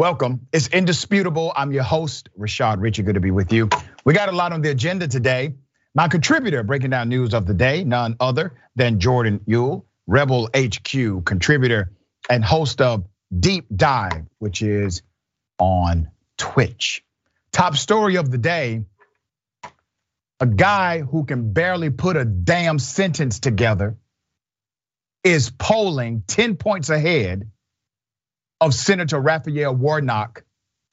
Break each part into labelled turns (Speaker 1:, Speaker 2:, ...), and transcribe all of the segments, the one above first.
Speaker 1: Welcome. It's indisputable. I'm your host, Rashad Richey. Good to be with you. We got a lot on the agenda today. My contributor breaking down news of the day, none other than Jordan Uhl, Rebel HQ contributor and host of Deep Dive, which is on Twitch. Top story of the day a guy who can barely put a damn sentence together is polling 10 points ahead of Senator Raphael Warnock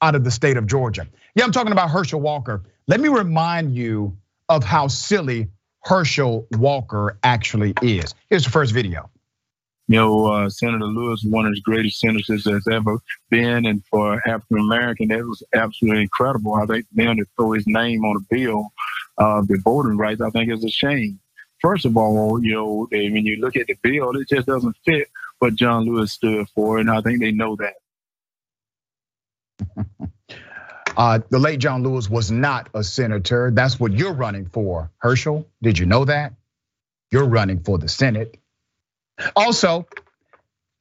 Speaker 1: out of the state of Georgia. Yeah, I'm talking about Herschel Walker. Let me remind you of how silly Herschel Walker actually is. Here's the first video.
Speaker 2: You know, uh, Senator Lewis, one of the greatest senators that's ever been, and for African American, that was absolutely incredible. I think them to throw his name on a bill, uh, the voting rights, I think is a shame. First of all, you know, when you look at the bill, it just doesn't fit what John Lewis stood for, and I think they know that.
Speaker 1: Uh, the late John Lewis was not a senator. That's what you're running for, Herschel. Did you know that? You're running for the Senate. Also,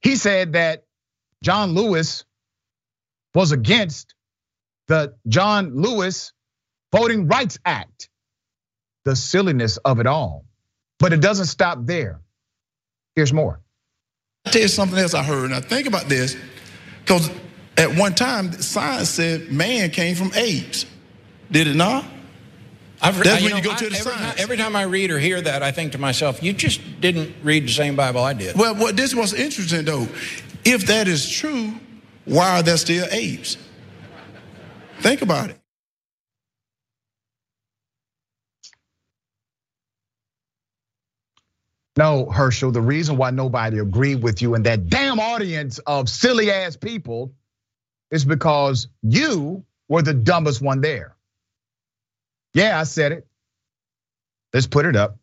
Speaker 1: he said that John Lewis was against the John Lewis Voting Rights Act. The silliness of it all. But it doesn't stop there. Here's more.
Speaker 3: I'll tell you something else I heard. Now think about this, because at one time science said man came from apes. Did it not?
Speaker 4: I've, That's when you, know, go to the every science. Time, every time I read or hear that, I think to myself, you just didn't read the same Bible I did.
Speaker 3: Well, what this was interesting though. If that is true, why are there still apes? Think about it.
Speaker 1: No, Herschel, the reason why nobody agreed with you and that damn audience of silly ass people is because you were the dumbest one there. Yeah, I said it. Let's put it up.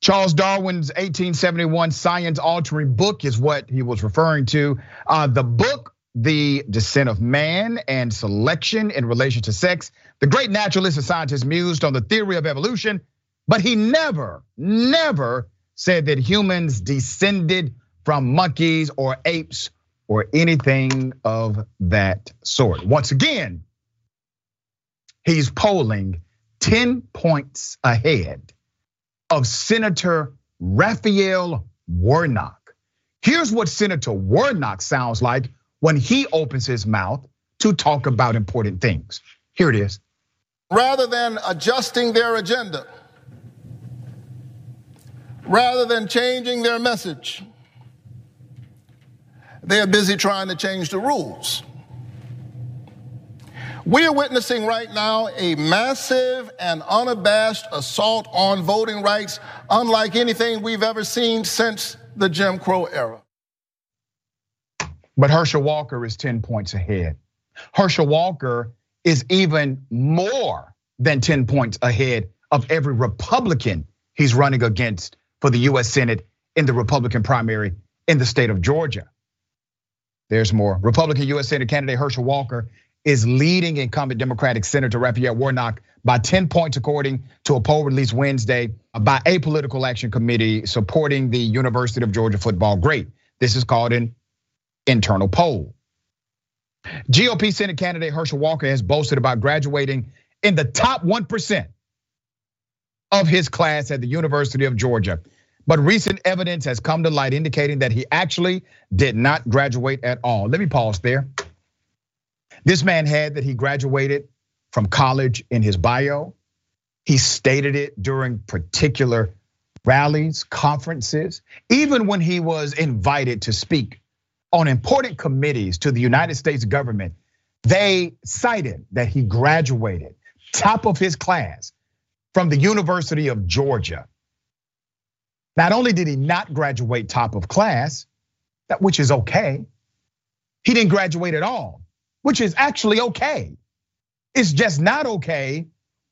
Speaker 1: Charles Darwin's 1871 science altering book is what he was referring to. Uh, the book, The Descent of Man and Selection in Relation to Sex, the great naturalist and scientist mused on the theory of evolution, but he never, never said that humans descended from monkeys or apes or anything of that sort. Once again, he's polling 10 points ahead of Senator Raphael Warnock. Here's what Senator Warnock sounds like when he opens his mouth to talk about important things. Here it is.
Speaker 5: Rather than adjusting their agenda, rather than changing their message. They are busy trying to change the rules. We are witnessing right now a massive and unabashed assault on voting rights, unlike anything we've ever seen since the Jim Crow era.
Speaker 1: But Herschel Walker is 10 points ahead. Herschel Walker is even more than 10 points ahead of every Republican he's running against for the US Senate in the Republican primary in the state of Georgia. There's more. Republican US Senate candidate Herschel Walker is leading incumbent Democratic Senator Raphael Warnock by 10 points, according to a poll released Wednesday by a political action committee supporting the University of Georgia football great. This is called an internal poll. GOP Senate candidate Herschel Walker has boasted about graduating in the top 1% of his class at the University of Georgia. But recent evidence has come to light indicating that he actually did not graduate at all. Let me pause there. This man had that he graduated from college in his bio. He stated it during particular rallies, conferences, even when he was invited to speak on important committees to the United States government. They cited that he graduated top of his class from the University of Georgia. Not only did he not graduate top of class, which is okay, he didn't graduate at all, which is actually okay. It's just not okay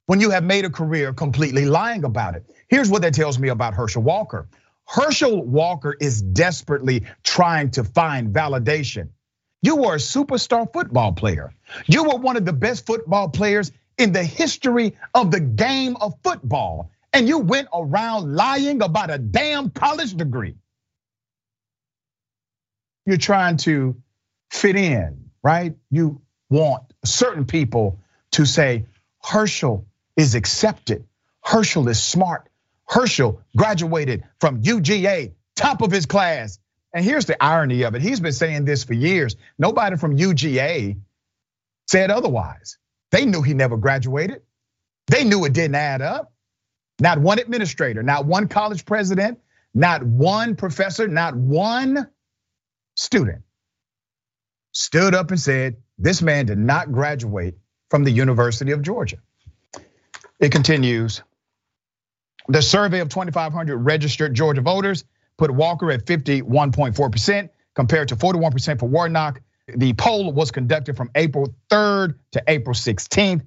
Speaker 1: when you have made a career completely lying about it. Here's what that tells me about Herschel Walker. Herschel Walker is desperately trying to find validation. You were a superstar football player. You were one of the best football players in the history of the game of football. And you went around lying about a damn college degree. You're trying to fit in, right? You want certain people to say Herschel is accepted. Herschel is smart. Herschel graduated from UGA, top of his class. And here's the irony of it. He's been saying this for years. Nobody from UGA said otherwise. They knew he never graduated. They knew it didn't add up. Not one administrator, not one college president, not one professor, not one student stood up and said, This man did not graduate from the University of Georgia. It continues. The survey of 2,500 registered Georgia voters put Walker at 51.4% compared to 41% for Warnock. The poll was conducted from April 3rd to April 16th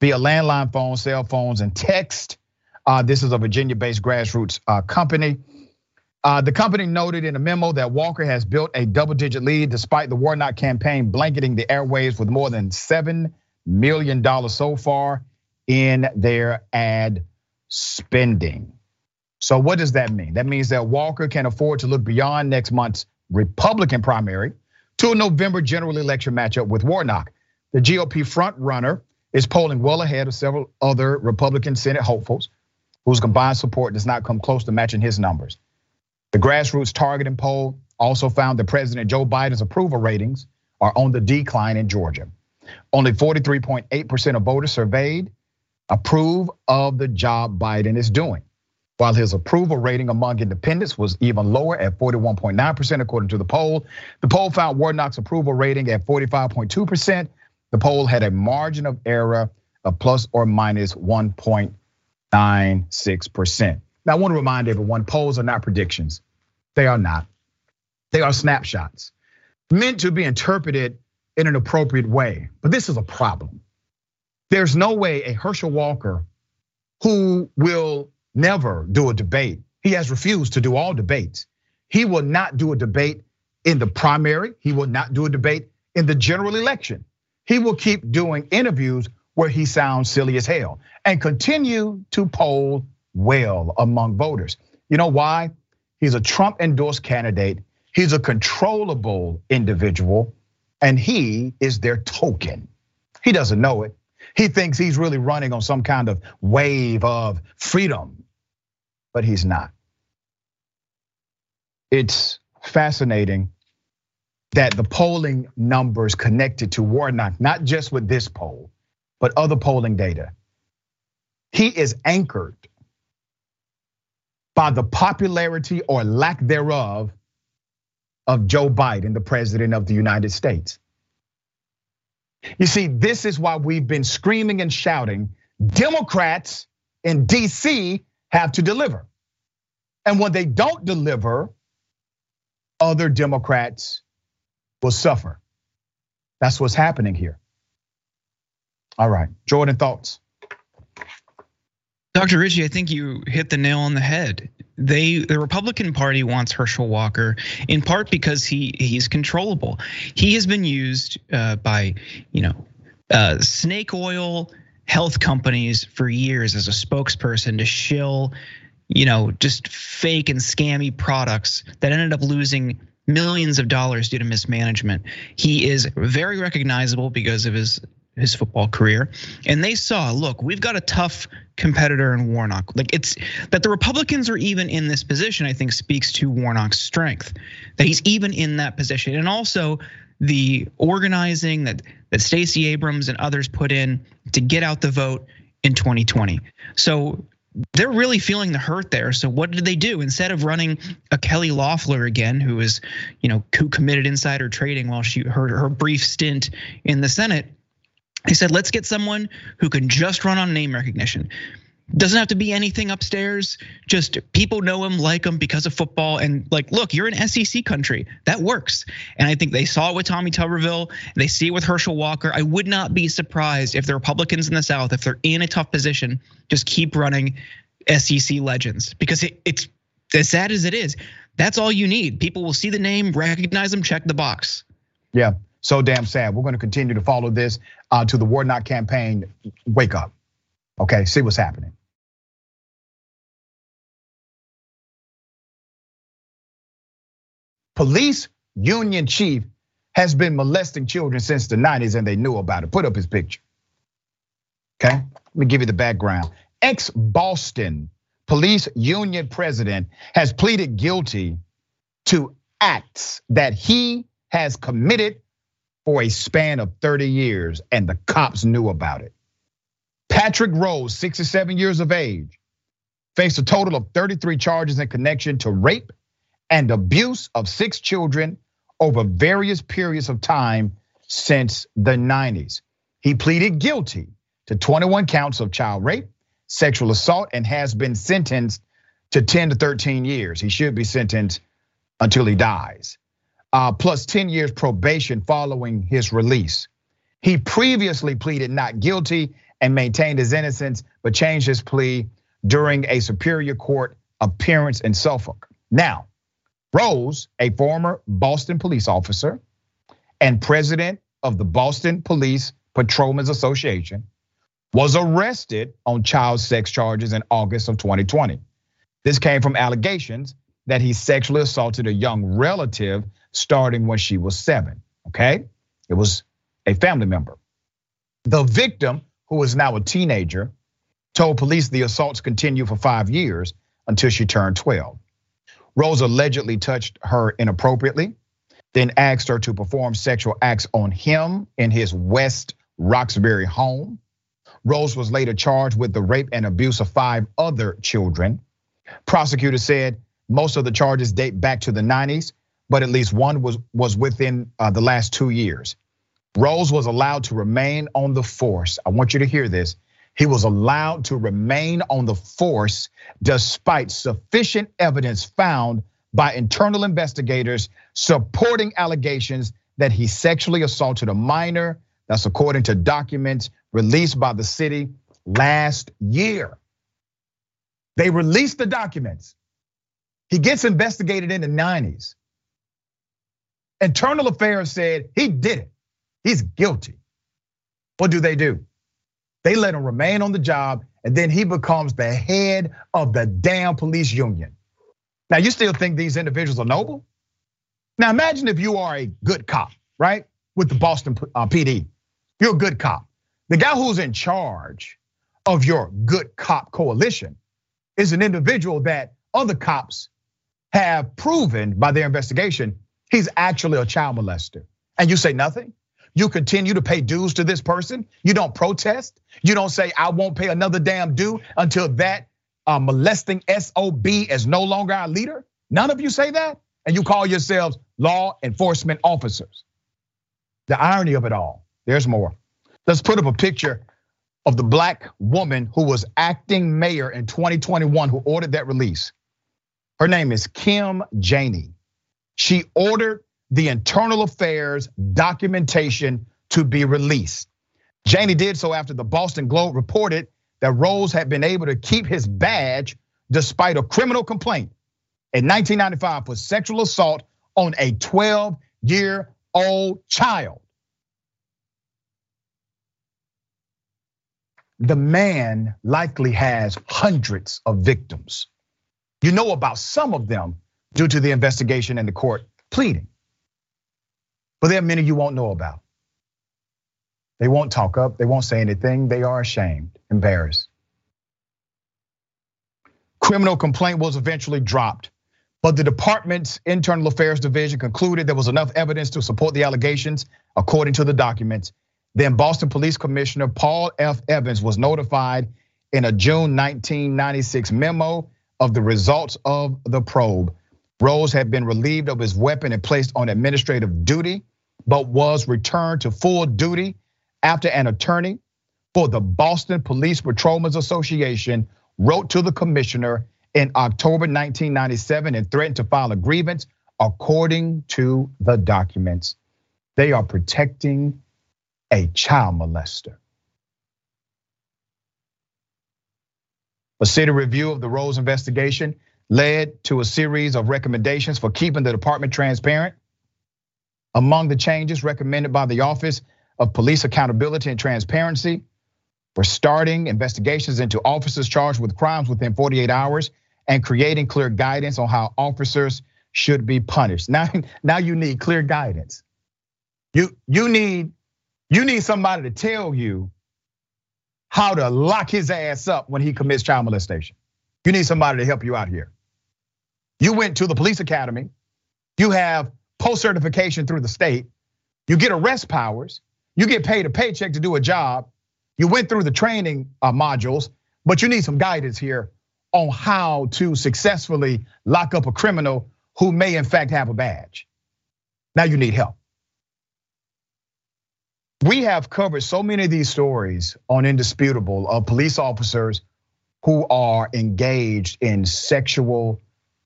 Speaker 1: via landline phones, cell phones, and text. Uh, this is a Virginia based grassroots uh, company. Uh, the company noted in a memo that Walker has built a double digit lead despite the Warnock campaign blanketing the airwaves with more than $7 million so far in their ad spending. So, what does that mean? That means that Walker can afford to look beyond next month's Republican primary to a November general election matchup with Warnock. The GOP front runner is polling well ahead of several other Republican Senate hopefuls whose combined support does not come close to matching his numbers. The grassroots targeting poll also found that President Joe Biden's approval ratings are on the decline in Georgia. Only 43.8% of voters surveyed approve of the job Biden is doing, while his approval rating among independents was even lower at 41.9%, according to the poll. The poll found Warnock's approval rating at 45.2%. The poll had a margin of error of plus or minus 1.96%. Now, I want to remind everyone polls are not predictions. They are not. They are snapshots meant to be interpreted in an appropriate way. But this is a problem. There's no way a Herschel Walker who will never do a debate, he has refused to do all debates. He will not do a debate in the primary, he will not do a debate in the general election. He will keep doing interviews where he sounds silly as hell and continue to poll well among voters. You know why? He's a Trump endorsed candidate. He's a controllable individual, and he is their token. He doesn't know it. He thinks he's really running on some kind of wave of freedom, but he's not. It's fascinating that the polling numbers connected to Warnock, not just with this poll, but other polling data, he is anchored by the popularity or lack thereof of Joe Biden, the president of the United States. You see, this is why we've been screaming and shouting Democrats in DC have to deliver. And when they don't deliver, other Democrats will suffer. That's what's happening here. All right, Jordan, thoughts?
Speaker 6: Dr. Richey, I think you hit the nail on the head. They the Republican Party wants Herschel Walker in part because he he's controllable. He has been used uh, by you know uh, snake oil health companies for years as a spokesperson to shill you know just fake and scammy products that ended up losing millions of dollars due to mismanagement. He is very recognizable because of his his football career, and they saw, look, we've got a tough competitor in Warnock. Like it's that the Republicans are even in this position, I think speaks to Warnock's strength. That he's even in that position. And also the organizing that that Stacey Abrams and others put in to get out the vote in 2020. So they're really feeling the hurt there. So what did they do? Instead of running a Kelly Loeffler again, who was, you know, who committed insider trading while she her her brief stint in the Senate, he said, let's get someone who can just run on name recognition. Doesn't have to be anything upstairs. Just people know him, like him because of football. And like, look, you're an SEC country. That works. And I think they saw it with Tommy Tuberville. They see it with Herschel Walker. I would not be surprised if the Republicans in the South, if they're in a tough position, just keep running SEC legends because it, it's as sad as it is. That's all you need. People will see the name, recognize them, check the box.
Speaker 1: Yeah so damn sad. We're going to continue to follow this uh, to the war Warnock campaign. Wake up, okay? See what's happening. Police union chief has been molesting children since the 90s and they knew about it. Put up his picture. Okay, let me give you the background. Ex Boston Police Union president has pleaded guilty to acts that he has committed for a span of 30 years, and the cops knew about it. Patrick Rose, 67 years of age, faced a total of 33 charges in connection to rape and abuse of six children over various periods of time since the 90s. He pleaded guilty to 21 counts of child rape, sexual assault, and has been sentenced to 10 to 13 years. He should be sentenced until he dies, Uh, plus 10 years probation following his release. He previously pleaded not guilty and maintained his innocence, but changed his plea during a Superior Court appearance in Suffolk. Now, Rose, a former Boston police officer and president of the Boston Police Patrolmen's Association, was arrested on child sex charges in August of 2020. This came from allegations that he sexually assaulted a young relative starting when she was seven. Okay, it was a family member. The victim, who is now a teenager, told police the assaults continued for five years until she turned 12. Rose allegedly touched her inappropriately, then asked her to perform sexual acts on him in his West Roxbury home. Rose was later charged with the rape and abuse of five other children. Prosecutors said most of the charges date back to the 90s, but at least one was, was within uh, the last two years. Rose was allowed to remain on the force. I want you to hear this. He was allowed to remain on the force despite sufficient evidence found by internal investigators supporting allegations that he sexually assaulted a minor. That's according to documents released by the city last year. They released the documents. He gets investigated in the 90s. Internal Affairs said he did it. He's guilty. What do they do? They let him remain on the job, and then he becomes the head of the damn police union. Now, you still think these individuals are noble? Now, imagine if you are a good cop, right? With the Boston uh, PD. You're a good cop. The guy who's in charge of your good cop coalition is an individual that other cops have proven by their investigation he's actually a child molester. And you say nothing? You continue to pay dues to this person. You don't protest. You don't say, I won't pay another damn due until that uh, molesting SOB is no longer our leader. None of you say that. And you call yourselves law enforcement officers. The irony of it all, there's more. Let's put up a picture of the black woman who was acting mayor in 2021 who ordered that release. Her name is Kim Janey. She ordered the internal affairs documentation to be released. Janey did so after the Boston Globe reported that Rose had been able to keep his badge despite a criminal complaint in 1995 for sexual assault on a 12 year old child. The man likely has hundreds of victims. You know about some of them due to the investigation and the court pleading. But there are many you won't know about. They won't talk up, they won't say anything, they are ashamed, embarrassed. Criminal complaint was eventually dropped, but the department's internal affairs division concluded there was enough evidence to support the allegations, according to the documents. Then Boston Police Commissioner Paul F. Evans was notified in a June 1996 memo of the results of the probe. Rose had been relieved of his weapon and placed on administrative duty but was returned to full duty after an attorney for the Boston Police Patrolmen's Association wrote to the commissioner in October 1997 and threatened to file a grievance. According to the documents, they are protecting a child molester. A city review of the Rose investigation led to a series of recommendations for keeping the department transparent among the changes recommended by the Office of Police Accountability and Transparency for starting investigations into officers charged with crimes within 48 hours and creating clear guidance on how officers should be punished. Now, now you need clear guidance. You you need you need somebody to tell you how to lock his ass up when he commits child molestation. You need somebody to help you out here. You went to the police academy. You have post certification through the state. You get arrest powers. You get paid a paycheck to do a job. You went through the training uh, modules, but you need some guidance here on how to successfully lock up a criminal who may in fact have a badge. Now you need help. We have covered so many of these stories on Indisputable of police officers who are engaged in sexual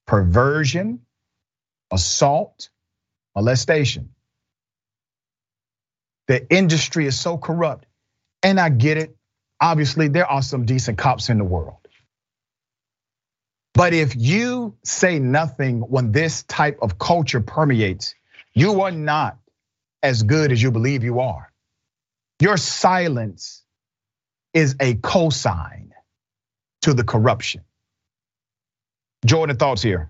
Speaker 1: perversion, assault, molestation. The industry is so corrupt. And I get it. Obviously, there are some decent cops in the world. But if you say nothing when this type of culture permeates, you are not as good as you believe you are. Your silence is a cosign to the corruption. Jordan, thoughts here?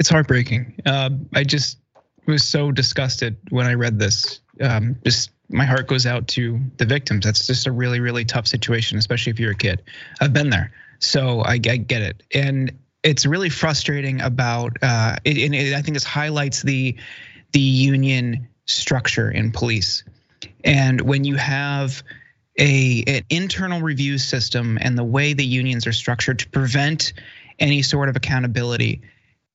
Speaker 6: It's heartbreaking. Uh, I just was so disgusted when I read this. Um, just my heart goes out to the victims. That's just a really, really tough situation, especially if you're a kid. I've been there, so I, I get it. And it's really frustrating about, uh, it, and it, I think this highlights the the union structure in police. And when you have a an internal review system and the way the unions are structured to prevent any sort of accountability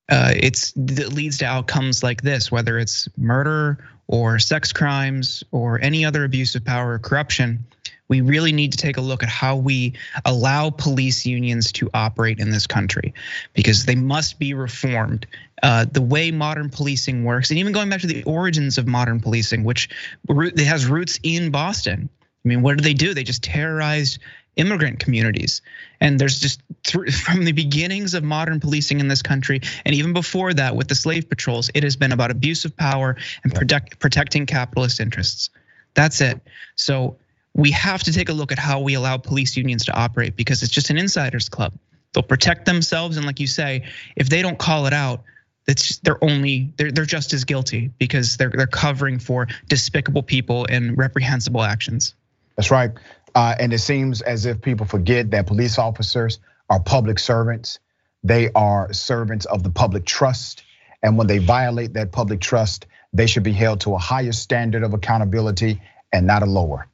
Speaker 6: uh, it's that leads to outcomes like this, whether it's murder or sex crimes or any other abuse of power or corruption. We really need to take a look at how we allow police unions to operate in this country because they must be reformed. Uh, the way modern policing works, and even going back to the origins of modern policing, which it has roots in Boston. I mean, what did they do? They just terrorized immigrant communities. And there's just from the beginnings of modern policing in this country, and even before that with the slave patrols, it has been about abuse of power and protect, protecting capitalist interests. That's it. So we have to take a look at how we allow police unions to operate because it's just an insiders club. They'll protect themselves, and like you say, if they don't call it out, it's just, they're only they're they're just as guilty because they're they're covering for despicable people and reprehensible actions.
Speaker 1: That's right. Uh, and it seems as if people forget that police officers are public servants. They are servants of the public trust. And when they violate that public trust, they should be held to a higher standard of accountability and not a lower.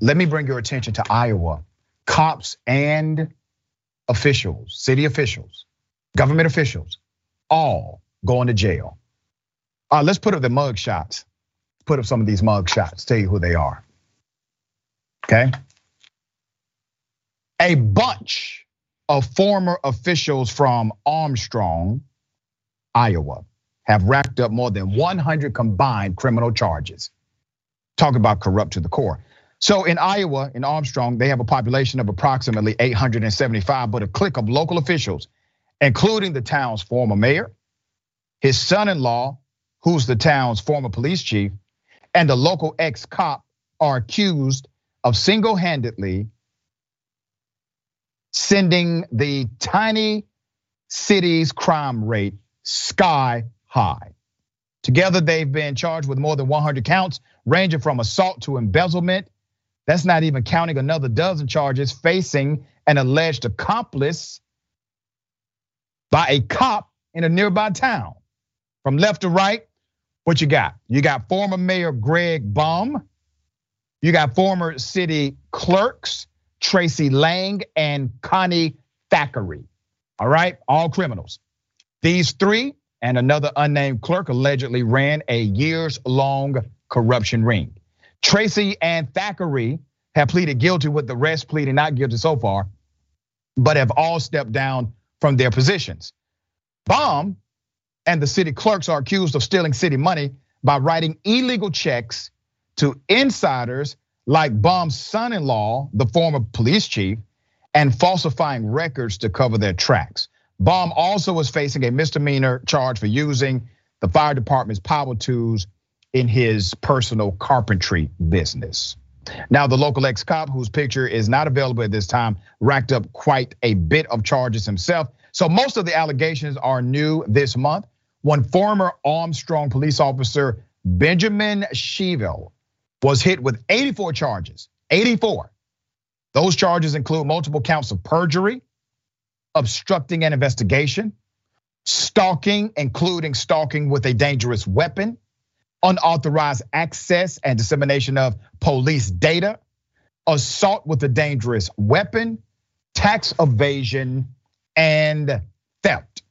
Speaker 1: Let me bring your attention to Iowa. Cops and officials, city officials, government officials, all going to jail uh, let's put up the mug shots. Put up some of these mug shots. Tell you who they are. Okay. A bunch of former officials from Armstrong, Iowa, have racked up more than 100 combined criminal charges. Talk about corrupt to the core. So in Iowa, in Armstrong, they have a population of approximately 875, but a clique of local officials, including the town's former mayor, his son in law, who's the town's former police chief, and a local ex cop are accused of single handedly sending the tiny city's crime rate sky high. Together, they've been charged with more than 100 counts, ranging from assault to embezzlement. That's not even counting another dozen charges facing an alleged accomplice by a cop in a nearby town. From left to right, what you got? You got former Mayor Greg Baum. You got former city clerks Tracy Lang and Connie Thackeray. All right, all criminals. These three and another unnamed clerk allegedly ran a years long corruption ring. Tracy and Thackeray have pleaded guilty with the rest pleading not guilty so far, but have all stepped down from their positions. Baum and the city clerks are accused of stealing city money by writing illegal checks to insiders like Baum's son in law, the former police chief, and falsifying records to cover their tracks. Baum also was facing a misdemeanor charge for using the fire department's power tools in his personal carpentry business. Now, the local ex cop, whose picture is not available at this time, racked up quite a bit of charges himself So most of the allegations are new this month. One former Armstrong police officer, Benjamin Sheville, was hit with 84 charges. 84. Those charges include multiple counts of perjury, obstructing an investigation, stalking, including stalking with a dangerous weapon, unauthorized access and dissemination of police data, assault with a dangerous weapon, tax evasion, and theft.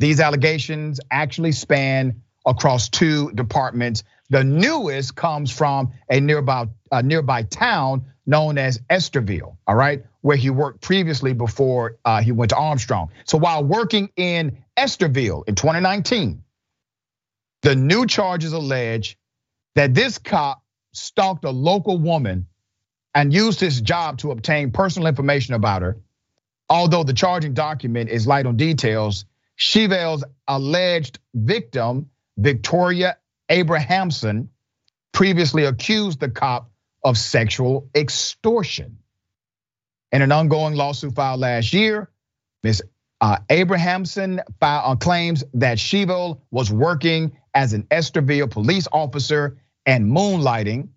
Speaker 1: These allegations actually span across two departments. The newest comes from a nearby a nearby town known as Estherville, all right, where he worked previously before uh, he went to Armstrong. So while working in Estherville in 2019, the new charges allege that this cop stalked a local woman and used his job to obtain personal information about her. Although the charging document is light on details, Sheville's alleged victim, Victoria Abrahamson, previously accused the cop of sexual extortion. In an ongoing lawsuit filed last year, Ms. Uh, Abrahamson uh, claims that Sheville was working as an Estherville police officer and moonlighting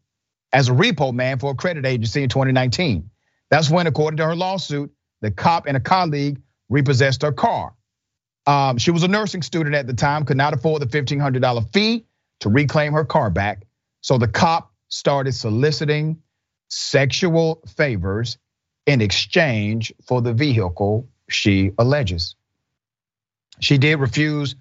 Speaker 1: as a repo man for a credit agency in 2019. That's when, according to her lawsuit, the cop and a colleague repossessed her car. Um, she was a nursing student at the time, could not afford the $1,500 fee to reclaim her car back. So the cop started soliciting sexual favors in exchange for the vehicle she alleges. She did refuse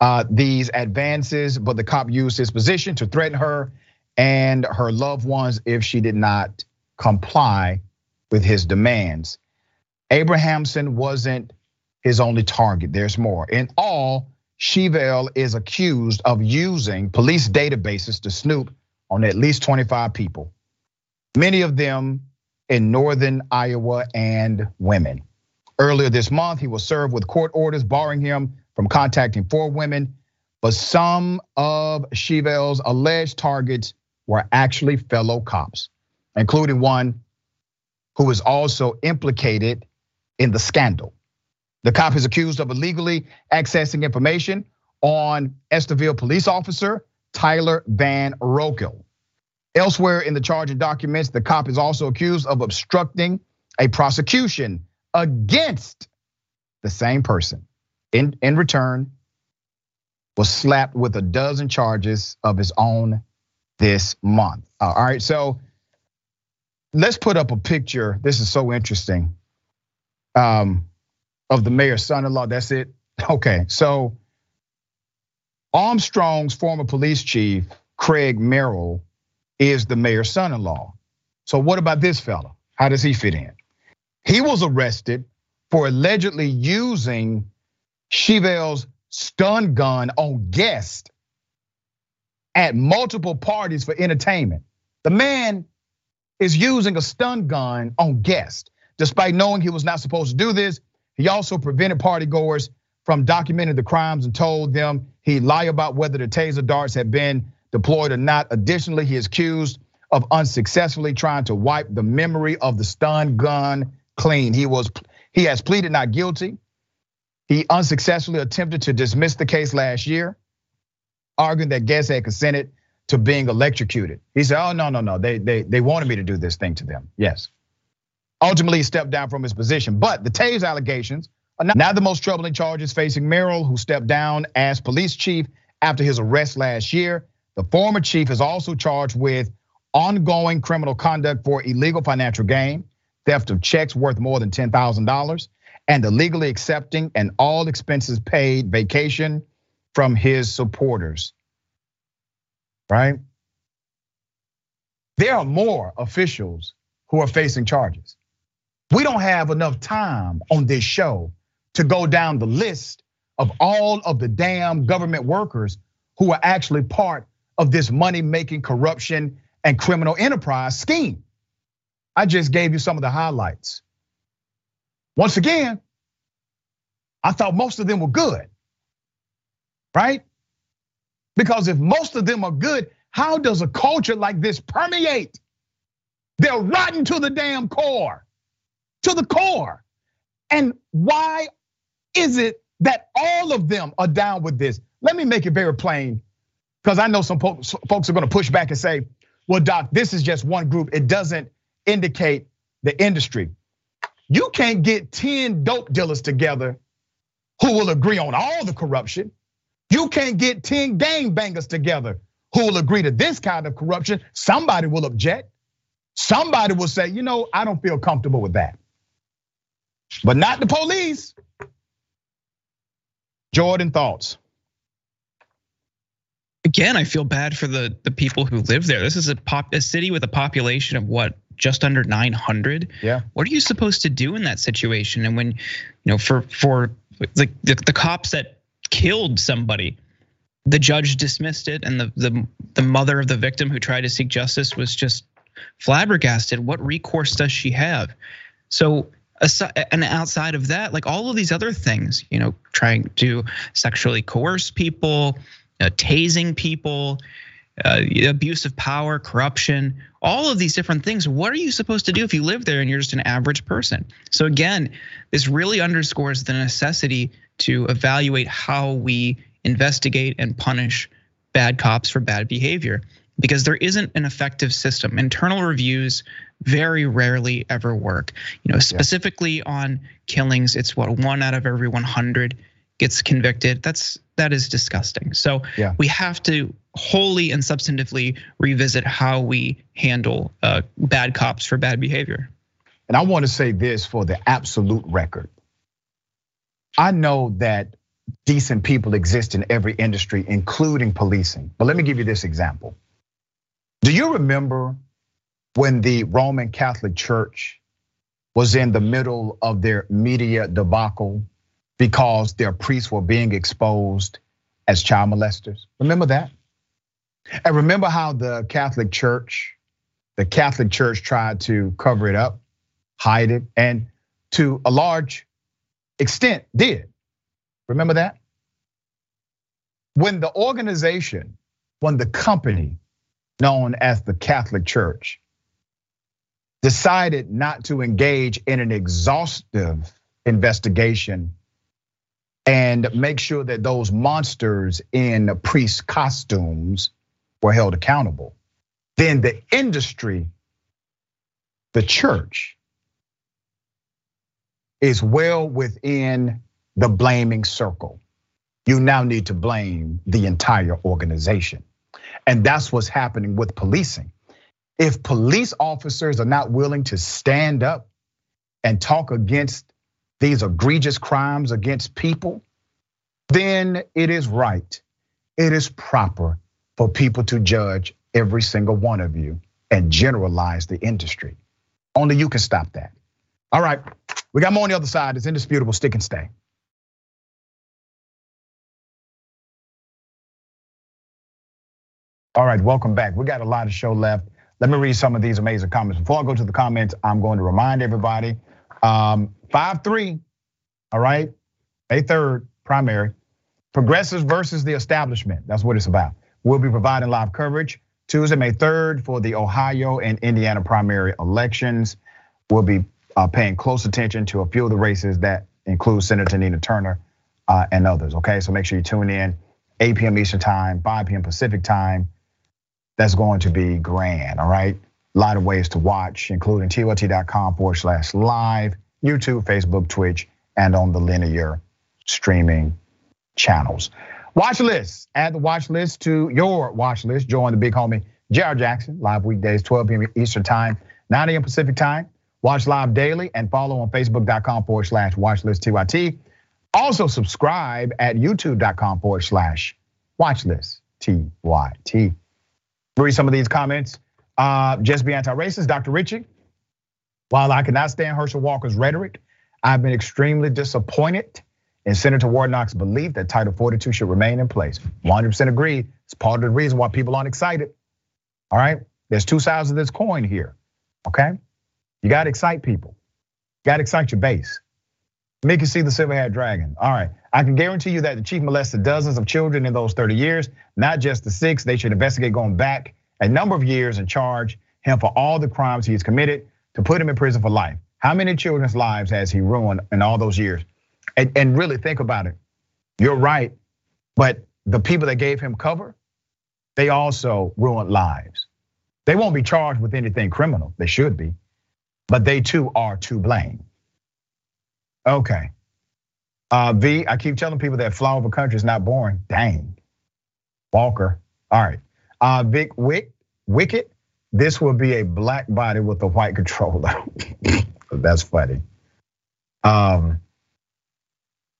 Speaker 1: uh, these advances, but the cop used his position to threaten her and her loved ones if she did not comply with his demands. Abrahamson wasn't his only target. There's more. In all, Sheville is accused of using police databases to snoop on at least 25 people, many of them in northern Iowa and women. Earlier this month, he was served with court orders barring him from contacting four women, but some of Sheville's alleged targets were actually fellow cops, including one who was also implicated in the scandal. The cop is accused of illegally accessing information on Estherville police officer Tyler Van Rokel. Elsewhere in the charging documents, the cop is also accused of obstructing a prosecution against the same person. In, in return, was slapped with a dozen charges of his own this month. All right, so let's put up a picture. This is so interesting. Um, of the mayor's son-in-law. That's it. Okay, so Armstrong's former police chief, Craig Merrill, is the mayor's son-in-law. So what about this fella? How does he fit in? He was arrested for allegedly using Sheville's stun gun on guests at multiple parties for entertainment. The man is using a stun gun on guests. Despite knowing he was not supposed to do this, he also prevented partygoers from documenting the crimes and told them he'd lie about whether the taser darts had been deployed or not. Additionally, he is accused of unsuccessfully trying to wipe the memory of the stun gun clean. He was he has pleaded not guilty. He unsuccessfully attempted to dismiss the case last year, arguing that guests had consented to being electrocuted. He said, "Oh no, no, no. They they they wanted me to do this thing to them." Yes. Ultimately, stepped down from his position, but the Toews allegations are now the most troubling charges facing Merrill, who stepped down as police chief after his arrest last year. The former chief is also charged with ongoing criminal conduct for illegal financial gain, theft of checks worth more than $10,000, and illegally accepting an all expenses paid vacation from his supporters. Right? There are more officials who are facing charges. We don't have enough time on this show to go down the list of all of the damn government workers who are actually part of this money making corruption and criminal enterprise scheme. I just gave you some of the highlights. Once again, I thought most of them were good, right? Because if most of them are good, how does a culture like this permeate? They're rotten to the damn core, to the core. And why is it that all of them are down with this? Let me make it very plain, because I know some folks are gonna push back and say, well, Doc, this is just one group. It doesn't indicate the industry. You can't get 10 dope dealers together who will agree on all the corruption. You can't get 10 gang bangers together who will agree to this kind of corruption. Somebody will object. Somebody will say, you know, I don't feel comfortable with that. But not the police. Jordan, thoughts?
Speaker 6: Again, I feel bad for the the people who live there. This is a pop a city with a population of what just under 900.
Speaker 1: Yeah.
Speaker 6: What are you supposed to do in that situation? And when, you know, for for the the, the cops that killed somebody, the judge dismissed it, and the the the mother of the victim who tried to seek justice was just flabbergasted. What recourse does she have? So and outside of that, like all of these other things, you know, trying to sexually coerce people, uh, tasing people, uh, abuse of power, corruption, all of these different things. What are you supposed to do if you live there and you're just an average person? So again, this really underscores the necessity to evaluate how we investigate and punish bad cops for bad behavior because there isn't an effective system. Internal reviews very rarely ever work. You know, specifically on killings, it's what one out of every 100 gets convicted. That's that is disgusting. So yeah. we have to wholly and substantively revisit how we handle uh, bad cops for bad behavior.
Speaker 1: And I want to say this for the absolute record. I know that decent people exist in every industry, including policing. But let me give you this example. Do you remember when the Roman Catholic Church was in the middle of their media debacle because their priests were being exposed as child molesters? Remember that? And remember how the Catholic Church, the Catholic Church tried to cover it up, hide it, and to a large extent did. Remember that? When the organization, when the company known as the Catholic Church decided not to engage in an exhaustive investigation and make sure that those monsters in priest costumes were held accountable, then the industry, the church, is well within the blaming circle. You now need to blame the entire organization. And that's what's happening with policing. If police officers are not willing to stand up and talk against these egregious crimes against people, then it is right, it is proper for people to judge every single one of you and generalize the industry. Only you can stop that. All right, we got more on the other side. It's indisputable. Stick and stay. All right, welcome back. We got a lot of show left. Let me read some of these amazing comments. Before I go to the comments, I'm going to remind everybody, um, 5-3, all right, May 3rd, primary. Progressives versus the establishment. That's what it's about. We'll be providing live coverage Tuesday, May 3rd for the Ohio and Indiana primary elections. We'll be uh, paying close attention to a few of the races that include Senator Nina Turner uh, and others, okay? So make sure you tune in 8 p.m. Eastern time, 5 p.m. Pacific time that's going to be grand, all right? A lot of ways to watch, including TYT.com forward slash live, YouTube, Facebook, Twitch, and on the linear streaming channels. Watch list, add the watch list to your watch list. Join the big homie, JR Jackson, live weekdays, 12 p.m. Eastern time, 9 a.m. Pacific time. Watch live daily and follow on Facebook.com forward slash watchlist TYT. Also subscribe at YouTube.com forward slash watchlist TYT read some of these comments. Uh, just be anti-racist, Dr. Richey. While I cannot stand Herschel Walker's rhetoric, I've been extremely disappointed in Senator Warnock's belief that Title 42 should remain in place. 100% agree. It's part of the reason why people aren't excited. All right, there's two sides of this coin here. Okay, you got to excite people. Got to excite your base. Make you see the silver haired dragon. All right. I can guarantee you that the chief molested dozens of children in those 30 years, not just the six. They should investigate going back a number of years and charge him for all the crimes he has committed to put him in prison for life. How many children's lives has he ruined in all those years? And, and really think about it. You're right. But the people that gave him cover, they also ruined lives. They won't be charged with anything criminal. They should be. But they too are to blame. Okay. Uh, v, I keep telling people that fly over country is not boring. Dang. Walker. All right. Uh, Vic Wick, Wicket. This will be a black body with a white controller. That's funny. Um,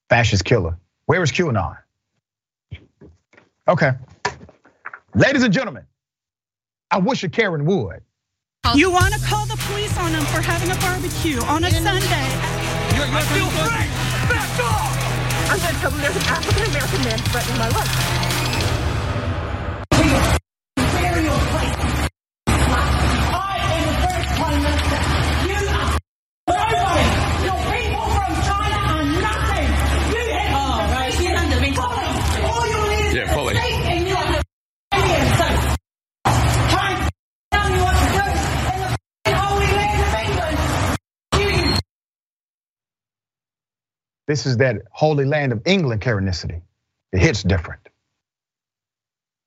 Speaker 1: fascist killer. Where is QAnon? Okay. Ladies and gentlemen, I wish a Karen would.
Speaker 7: You want to call the police on them for having a barbecue on a Sunday?
Speaker 8: You're, you're I feel free. Back off! I'm to tell them there's an African American man threatening my life.
Speaker 1: This is that holy land of England Karenicity. It hits different.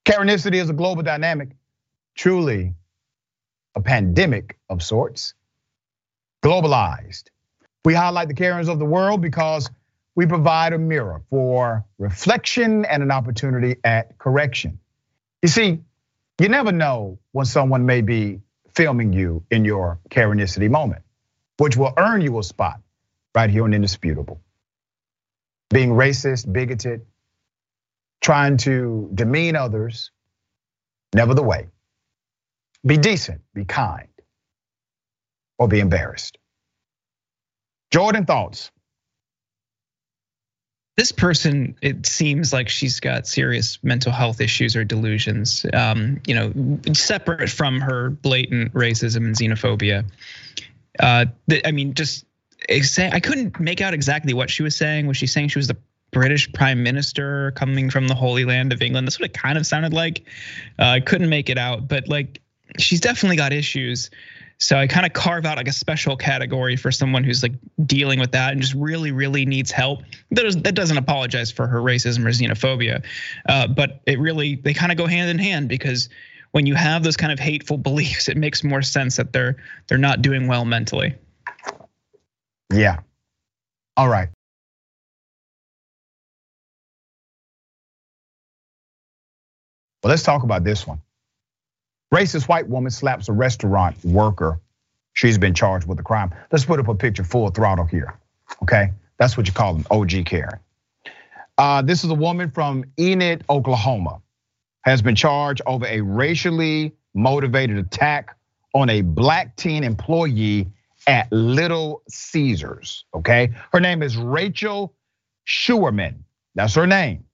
Speaker 1: Karenicity is a global dynamic, truly a pandemic of sorts, globalized. We highlight the Karens of the world because we provide a mirror for reflection and an opportunity at correction. You see, you never know when someone may be filming you in your Karenicity moment, which will earn you a spot right here on Indisputable being racist, bigoted, trying to demean others, never the way. Be decent, be kind, or be embarrassed. Jordan, thoughts?
Speaker 6: This person, it seems like she's got serious mental health issues or delusions. Um, you know, separate from her blatant racism and xenophobia. Uh, I mean, just I couldn't make out exactly what she was saying. Was she saying she was the British prime minister coming from the Holy Land of England? That's what it kind of sounded like. Uh, I couldn't make it out, but like she's definitely got issues. So I kind of carve out like a special category for someone who's like dealing with that and just really, really needs help. That doesn't apologize for her racism or xenophobia, uh, but it really they kind of go hand in hand because when you have those kind of hateful beliefs, it makes more sense that they're they're not doing well mentally.
Speaker 1: Yeah. All right. Well, let's talk about this one. Racist white woman slaps a restaurant worker. She's been charged with a crime. Let's put up a picture full throttle here. Okay, that's what you call an OG Karen. Uh, this is a woman from Enid, Oklahoma, has been charged over a racially motivated attack on a black teen employee at Little Caesars. Okay, her name is Rachel Schuerman. That's her name.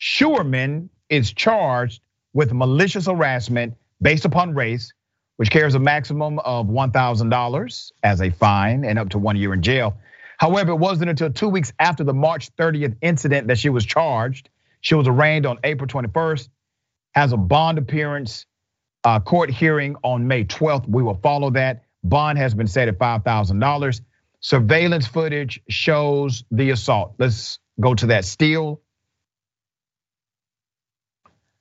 Speaker 1: Schuerman is charged with malicious harassment based upon race, which carries a maximum of $1,000 as a fine and up to one year in jail. However, it wasn't until two weeks after the March 30th incident that she was charged. She was arraigned on April 21st, has a bond appearance, uh, court hearing on May 12th. We will follow that. Bond has been set at $5,000. Surveillance footage shows the assault. Let's go to that still.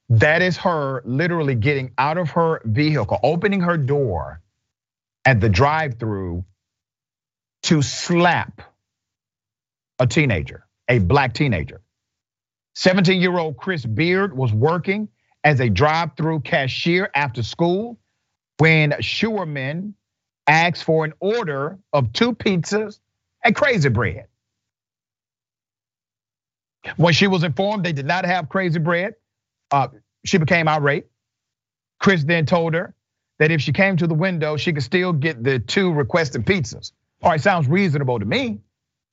Speaker 1: That is her literally getting out of her vehicle, opening her door at the drive through to slap a teenager, a black teenager. 17 year old Chris Beard was working as a drive through cashier after school when Schuerman asked for an order of two pizzas and crazy bread. When she was informed they did not have crazy bread, uh, she became irate. Chris then told her that if she came to the window, she could still get the two requested pizzas. All right, sounds reasonable to me,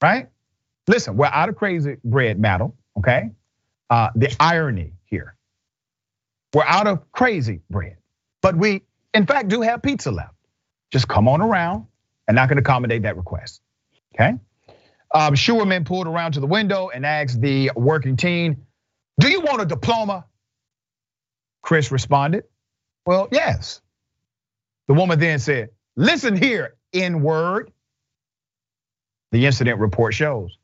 Speaker 1: right? Listen, we're out of crazy bread, madam, okay? Uh, the irony here. We're out of crazy bread, but we, in fact, do have pizza left. Just come on around and I can accommodate that request. Okay. Um, Schuerman pulled around to the window and asked the working teen, Do you want a diploma? Chris responded, Well, yes. The woman then said, Listen here, N word. The incident report shows.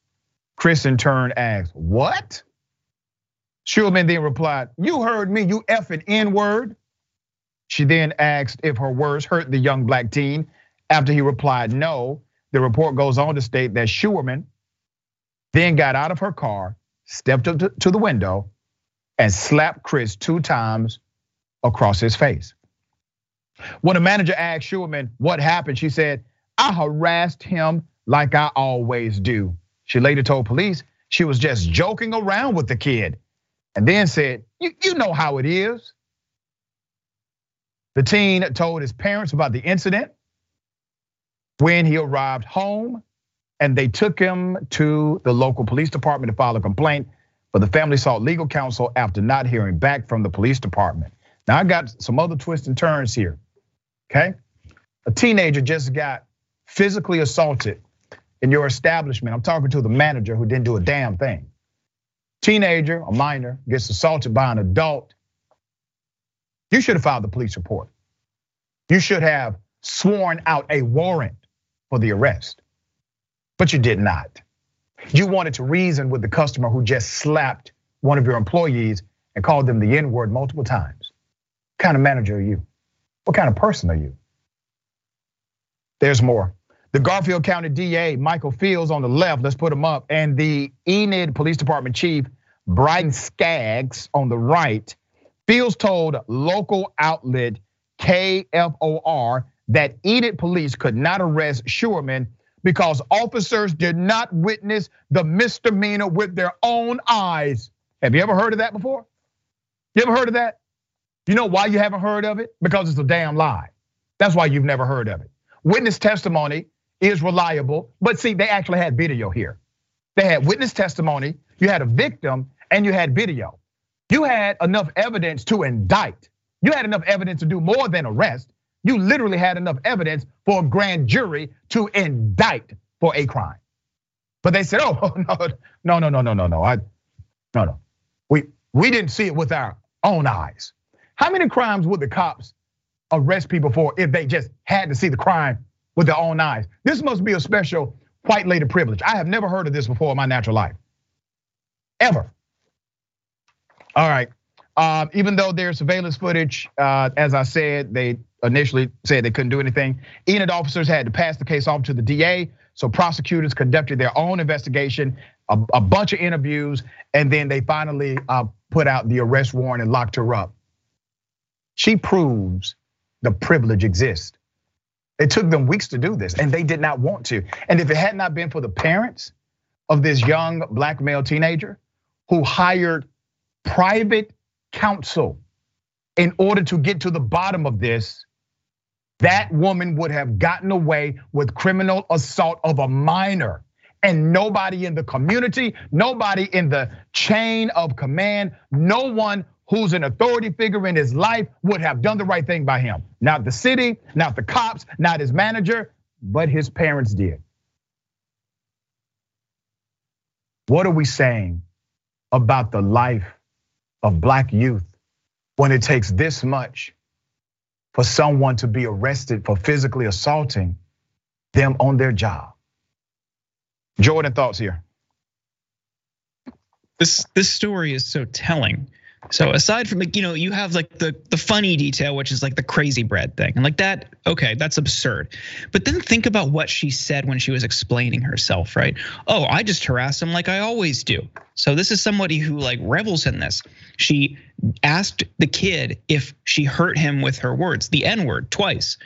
Speaker 1: Chris in turn asked, What? Schuerman then replied, You heard me, you effing N word. She then asked if her words hurt the young black teen. After he replied no, the report goes on to state that Schuerman then got out of her car, stepped up to the window, and slapped Chris two times across his face. When the manager asked Schuerman what happened, she said, I harassed him like I always do. She later told police she was just joking around with the kid and then said, you, you know how it is. The teen told his parents about the incident when he arrived home, and they took him to the local police department to file a complaint. But the family sought legal counsel after not hearing back from the police department. Now I got some other twists and turns here. Okay, a teenager just got physically assaulted in your establishment. I'm talking to the manager who didn't do a damn thing. Teenager, a minor, gets assaulted by an adult. You should have filed the police report. You should have sworn out a warrant for the arrest, but you did not. You wanted to reason with the customer who just slapped one of your employees and called them the N word multiple times. What kind of manager are you? What kind of person are you? There's more. The Garfield County DA, Michael Fields on the left, let's put him up, and the Enid Police Department Chief, Brian Skaggs on the right. Fields told local outlet KFOR that Enid police could not arrest Schuerman because officers did not witness the misdemeanor with their own eyes. Have you ever heard of that before? You ever heard of that? You know why you haven't heard of it? Because it's a damn lie. That's why you've never heard of it. Witness testimony is reliable, but see, they actually had video here. They had witness testimony, you had a victim, and you had video. You had enough evidence to indict. You had enough evidence to do more than arrest. You literally had enough evidence for a grand jury to indict for a crime. But they said, oh, no, no, no, no, no, no, no. I, no, no. We, we didn't see it with our own eyes. How many crimes would the cops arrest people for if they just had to see the crime with their own eyes? This must be a special white lady privilege. I have never heard of this before in my natural life. Ever. All right. Uh, even though there's surveillance footage, uh, as I said, they initially said they couldn't do anything. Enid officers had to pass the case off to the DA. So prosecutors conducted their own investigation, a, a bunch of interviews, and then they finally uh, put out the arrest warrant and locked her up. She proves the privilege exists. It took them weeks to do this, and they did not want to. And if it had not been for the parents of this young black male teenager who hired private counsel in order to get to the bottom of this, that woman would have gotten away with criminal assault of a minor. And nobody in the community, nobody in the chain of command, no one who's an authority figure in his life would have done the right thing by him. Not the city, not the cops, not his manager, but his parents did. What are we saying about the life of black youth when it takes this much for someone to be arrested for physically assaulting them on their job. Jordan, thoughts here?
Speaker 6: This this story is so telling. So aside from like, you know, you have like the the funny detail, which is like the crazy bread thing. And like that, okay, that's absurd. But then think about what she said when she was explaining herself, right? Oh, I just harass him like I always do. So this is somebody who like revels in this. She asked the kid if she hurt him with her words, the N-word twice.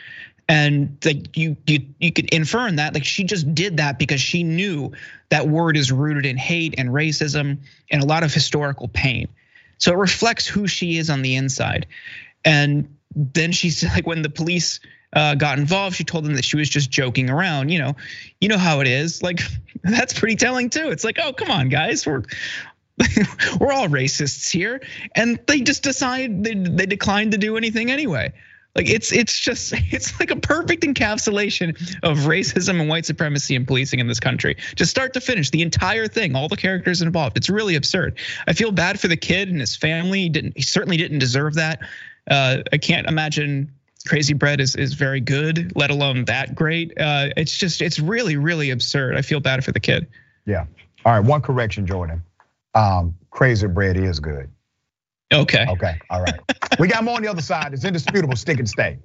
Speaker 6: And like you, you, you could infer in that, like she just did that because she knew that word is rooted in hate and racism and a lot of historical pain. So it reflects who she is on the inside. And then she's like, when the police uh, got involved, she told them that she was just joking around. You know, you know how it is. Like that's pretty telling too. It's like, oh come on, guys, we're we're all racists here, and they just decide they they declined to do anything anyway. Like it's it's just it's like a perfect encapsulation of racism and white supremacy and policing in this country. Just start to finish, the entire thing, all the characters involved. It's really absurd. I feel bad for the kid and his family. He didn't he certainly didn't deserve that. Uh, I can't imagine Crazy Bread is is very good, let alone that great. Uh, it's just it's really really absurd. I feel bad for the kid.
Speaker 1: Yeah. All right, one correction, Jordan. Um, crazy bread is good.
Speaker 6: Okay.
Speaker 1: Okay. All right. we got more on the other side. It's indisputable. Stick and stay.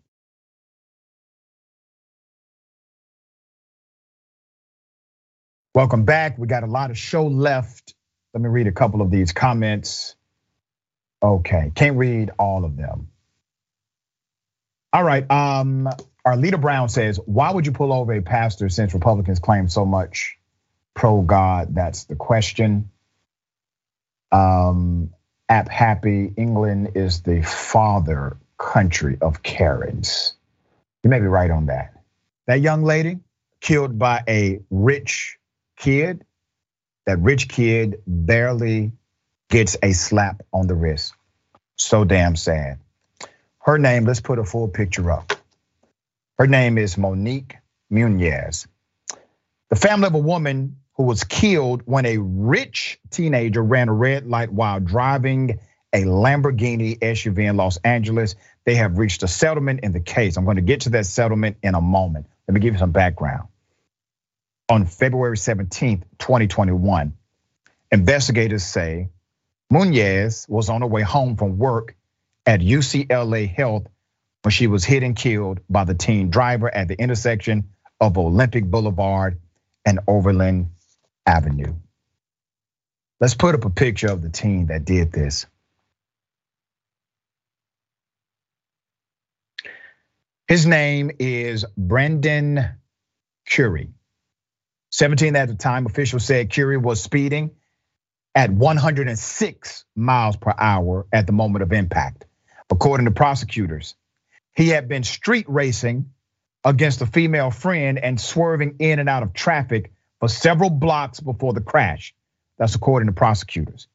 Speaker 1: Welcome back. We got a lot of show left. Let me read a couple of these comments. Okay, can't read all of them. All right, um, Arlita Brown says, why would you pull over a pastor since Republicans claim so much pro God? That's the question. Um, App Happy, England is the father country of Karens. You may be right on that. That young lady killed by a rich kid, that rich kid barely gets a slap on the wrist. So damn sad. Her name, let's put a full picture up. Her name is Monique Muñoz. The family of a woman who was killed when a rich teenager ran a red light while driving a Lamborghini SUV in Los Angeles. They have reached a settlement in the case. I'm going to get to that settlement in a moment. Let me give you some background. On February 17th, 2021, investigators say Muñoz was on her way home from work at UCLA Health when she was hit and killed by the teen driver at the intersection of Olympic Boulevard and Overland Avenue. Let's put up a picture of the teen that did this. His name is Brendan Curie. 17 at the time, officials said Curie was speeding at 106 miles per hour at the moment of impact. According to prosecutors, he had been street racing against a female friend and swerving in and out of traffic for several blocks before the crash. That's according to prosecutors.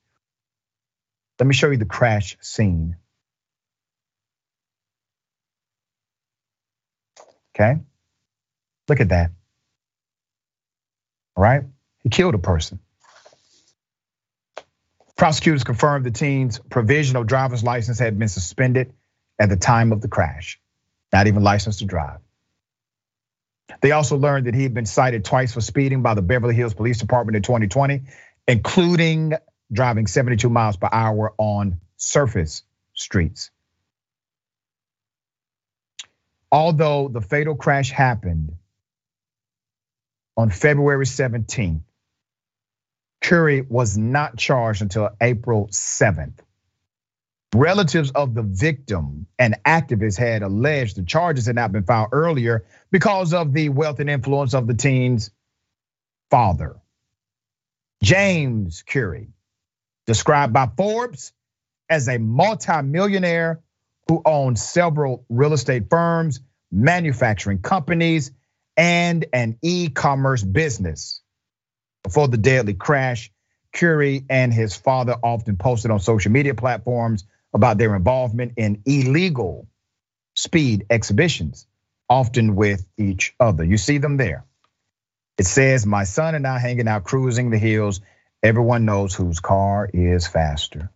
Speaker 1: Let me show you the crash scene. Okay, look at that. All right, he killed a person. Prosecutors confirmed the teen's provisional driver's license had been suspended at the time of the crash, not even licensed to drive. They also learned that he had been cited twice for speeding by the Beverly Hills Police Department in 2020, including driving 72 miles per hour on surface streets. Although the fatal crash happened on February 17th, Curry was not charged until April 7th. Relatives of the victim and activists had alleged the charges had not been filed earlier because of the wealth and influence of the teen's father. James Curry, described by Forbes as a multimillionaire who owns several real estate firms, manufacturing companies, and an e commerce business. Before the deadly crash, Curry and his father often posted on social media platforms about their involvement in illegal speed exhibitions, often with each other. You see them there. It says, My son and I hanging out cruising the hills. Everyone knows whose car is faster.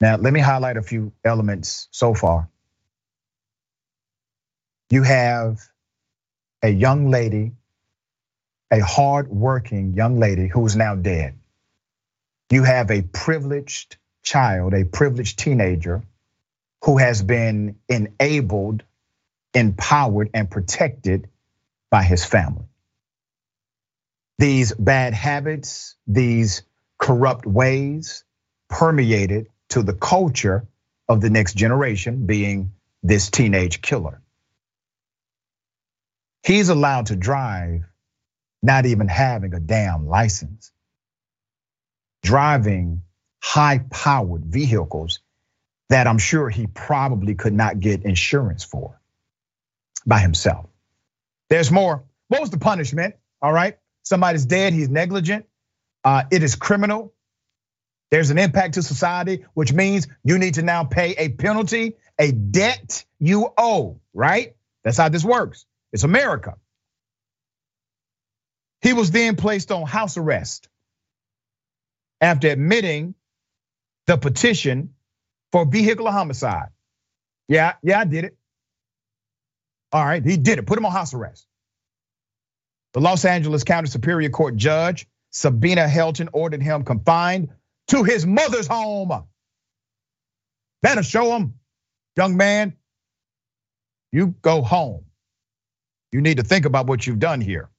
Speaker 1: Now, let me highlight a few elements so far. You have a young lady, a hardworking young lady who is now dead. You have a privileged child, a privileged teenager who has been enabled, empowered, and protected by his family. These bad habits, these corrupt ways permeated to the culture of the next generation, being this teenage killer. He's allowed to drive, not even having a damn license. Driving high powered vehicles that I'm sure he probably could not get insurance for by himself. There's more. What was the punishment? All right. Somebody's dead, he's negligent. Uh, it is criminal. There's an impact to society, which means you need to now pay a penalty, a debt you owe, right? That's how this works. It's America. He was then placed on house arrest after admitting the petition for vehicular homicide. Yeah, yeah, I did it. All right, he did it. Put him on house arrest. The Los Angeles County Superior Court judge Sabina Helton ordered him confined to his mother's home. That'll show him, young man, you go home. You need to think about what you've done here.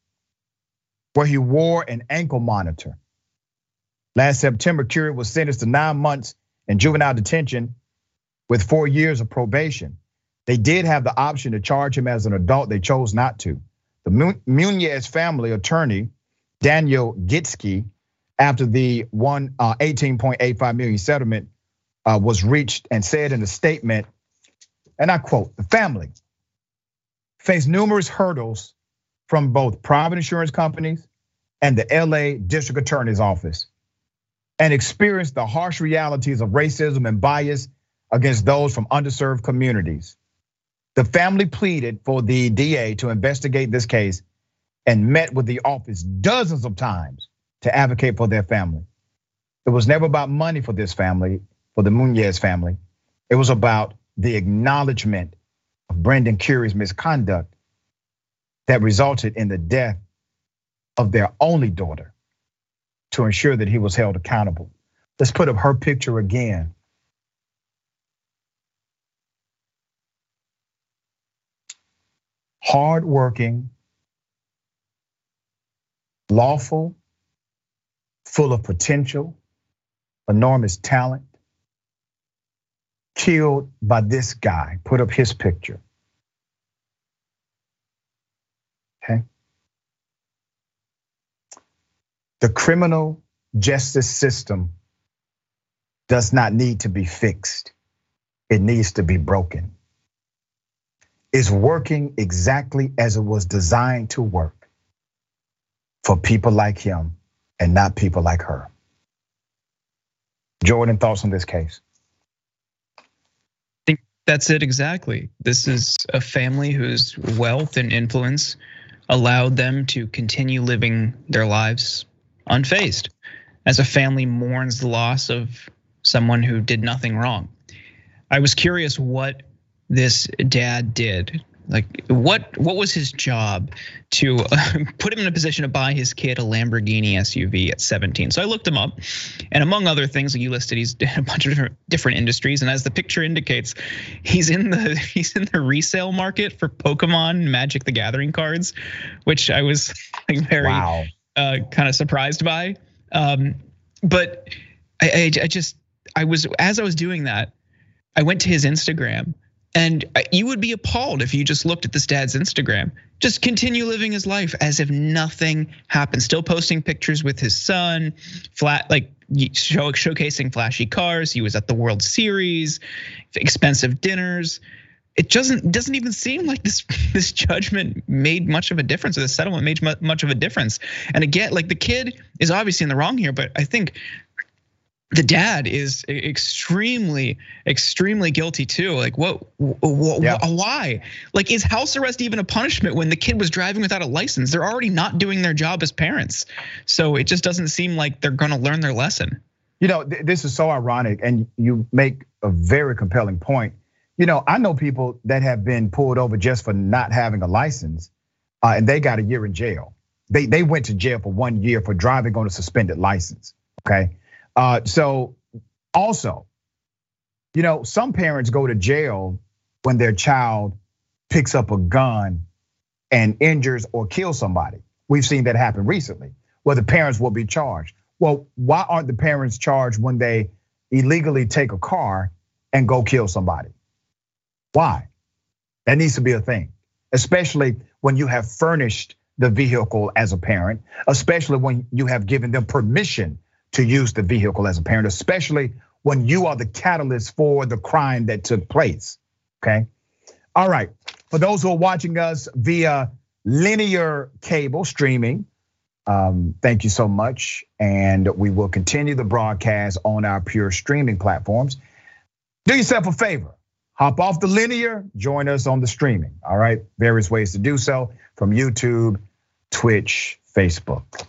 Speaker 1: Where he wore an ankle monitor. Last September, Curie was sentenced to nine months in juvenile detention with four years of probation. They did have the option to charge him as an adult. They chose not to. The Muñoz family attorney, Daniel Gitsky, after the one 18.85 uh, million settlement uh, was reached and said in a statement, and I quote, the family faced numerous hurdles from both private insurance companies and the LA District Attorney's Office and experienced the harsh realities of racism and bias against those from underserved communities. The family pleaded for the DA to investigate this case and met with the office dozens of times to advocate for their family. It was never about money for this family, for the Muñoz family. It was about the acknowledgement of Brendan Curry's misconduct that resulted in the death of their only daughter to ensure that he was held accountable. Let's put up her picture again. Hardworking, lawful, full of potential, enormous talent, killed by this guy. Put up his picture. Okay. The criminal justice system does not need to be fixed. It needs to be broken. It's working exactly as it was designed to work for people like him and not people like her. Jordan, thoughts on this case?
Speaker 6: I think that's it exactly. This is a family whose wealth and influence allowed them to continue living their lives unfazed as a family mourns the loss of someone who did nothing wrong. I was curious what this dad did like what what was his job to put him in a position to buy his kid a Lamborghini SUV at 17? So I looked him up, and among other things, you listed, he's in a bunch of different, different industries. And as the picture indicates, he's in the he's in the resale market for Pokemon Magic the Gathering cards, which I was like very wow. Uh, kind of surprised by. Um, but I, I, I just I was as I was doing that, I went to his Instagram and you would be appalled if you just looked at this dad's Instagram. Just continue living his life as if nothing happened. Still posting pictures with his son, flat like show, showcasing flashy cars. He was at the World Series, expensive dinners. It doesn't doesn't even seem like this this judgment made much of a difference or the settlement made much of a difference. And again, like the kid is obviously in the wrong here, but I think the dad is extremely extremely guilty too. Like what, what yeah. why? Like is house arrest even a punishment when the kid was driving without a license? They're already not doing their job as parents. So it just doesn't seem like they're going to learn their lesson.
Speaker 1: You know this is so ironic and you make a very compelling point you know i know people that have been pulled over just for not having a license uh, and they got a year in jail they they went to jail for one year for driving on a suspended license okay uh, so also, you know, some parents go to jail when their child picks up a gun and injures or kills somebody. We've seen that happen recently, where the parents will be charged. Well, why aren't the parents charged when they illegally take a car and go kill somebody? Why? That needs to be a thing, especially when you have furnished the vehicle as a parent, especially when you have given them permission to use the vehicle as a parent, especially when you are the catalyst for the crime that took place. Okay. All right. For those who are watching us via linear cable streaming, um, thank you so much. And we will continue the broadcast on our pure streaming platforms. Do yourself a favor. Hop off the linear, join us on the streaming. All right. Various ways to do so from YouTube, Twitch, Facebook.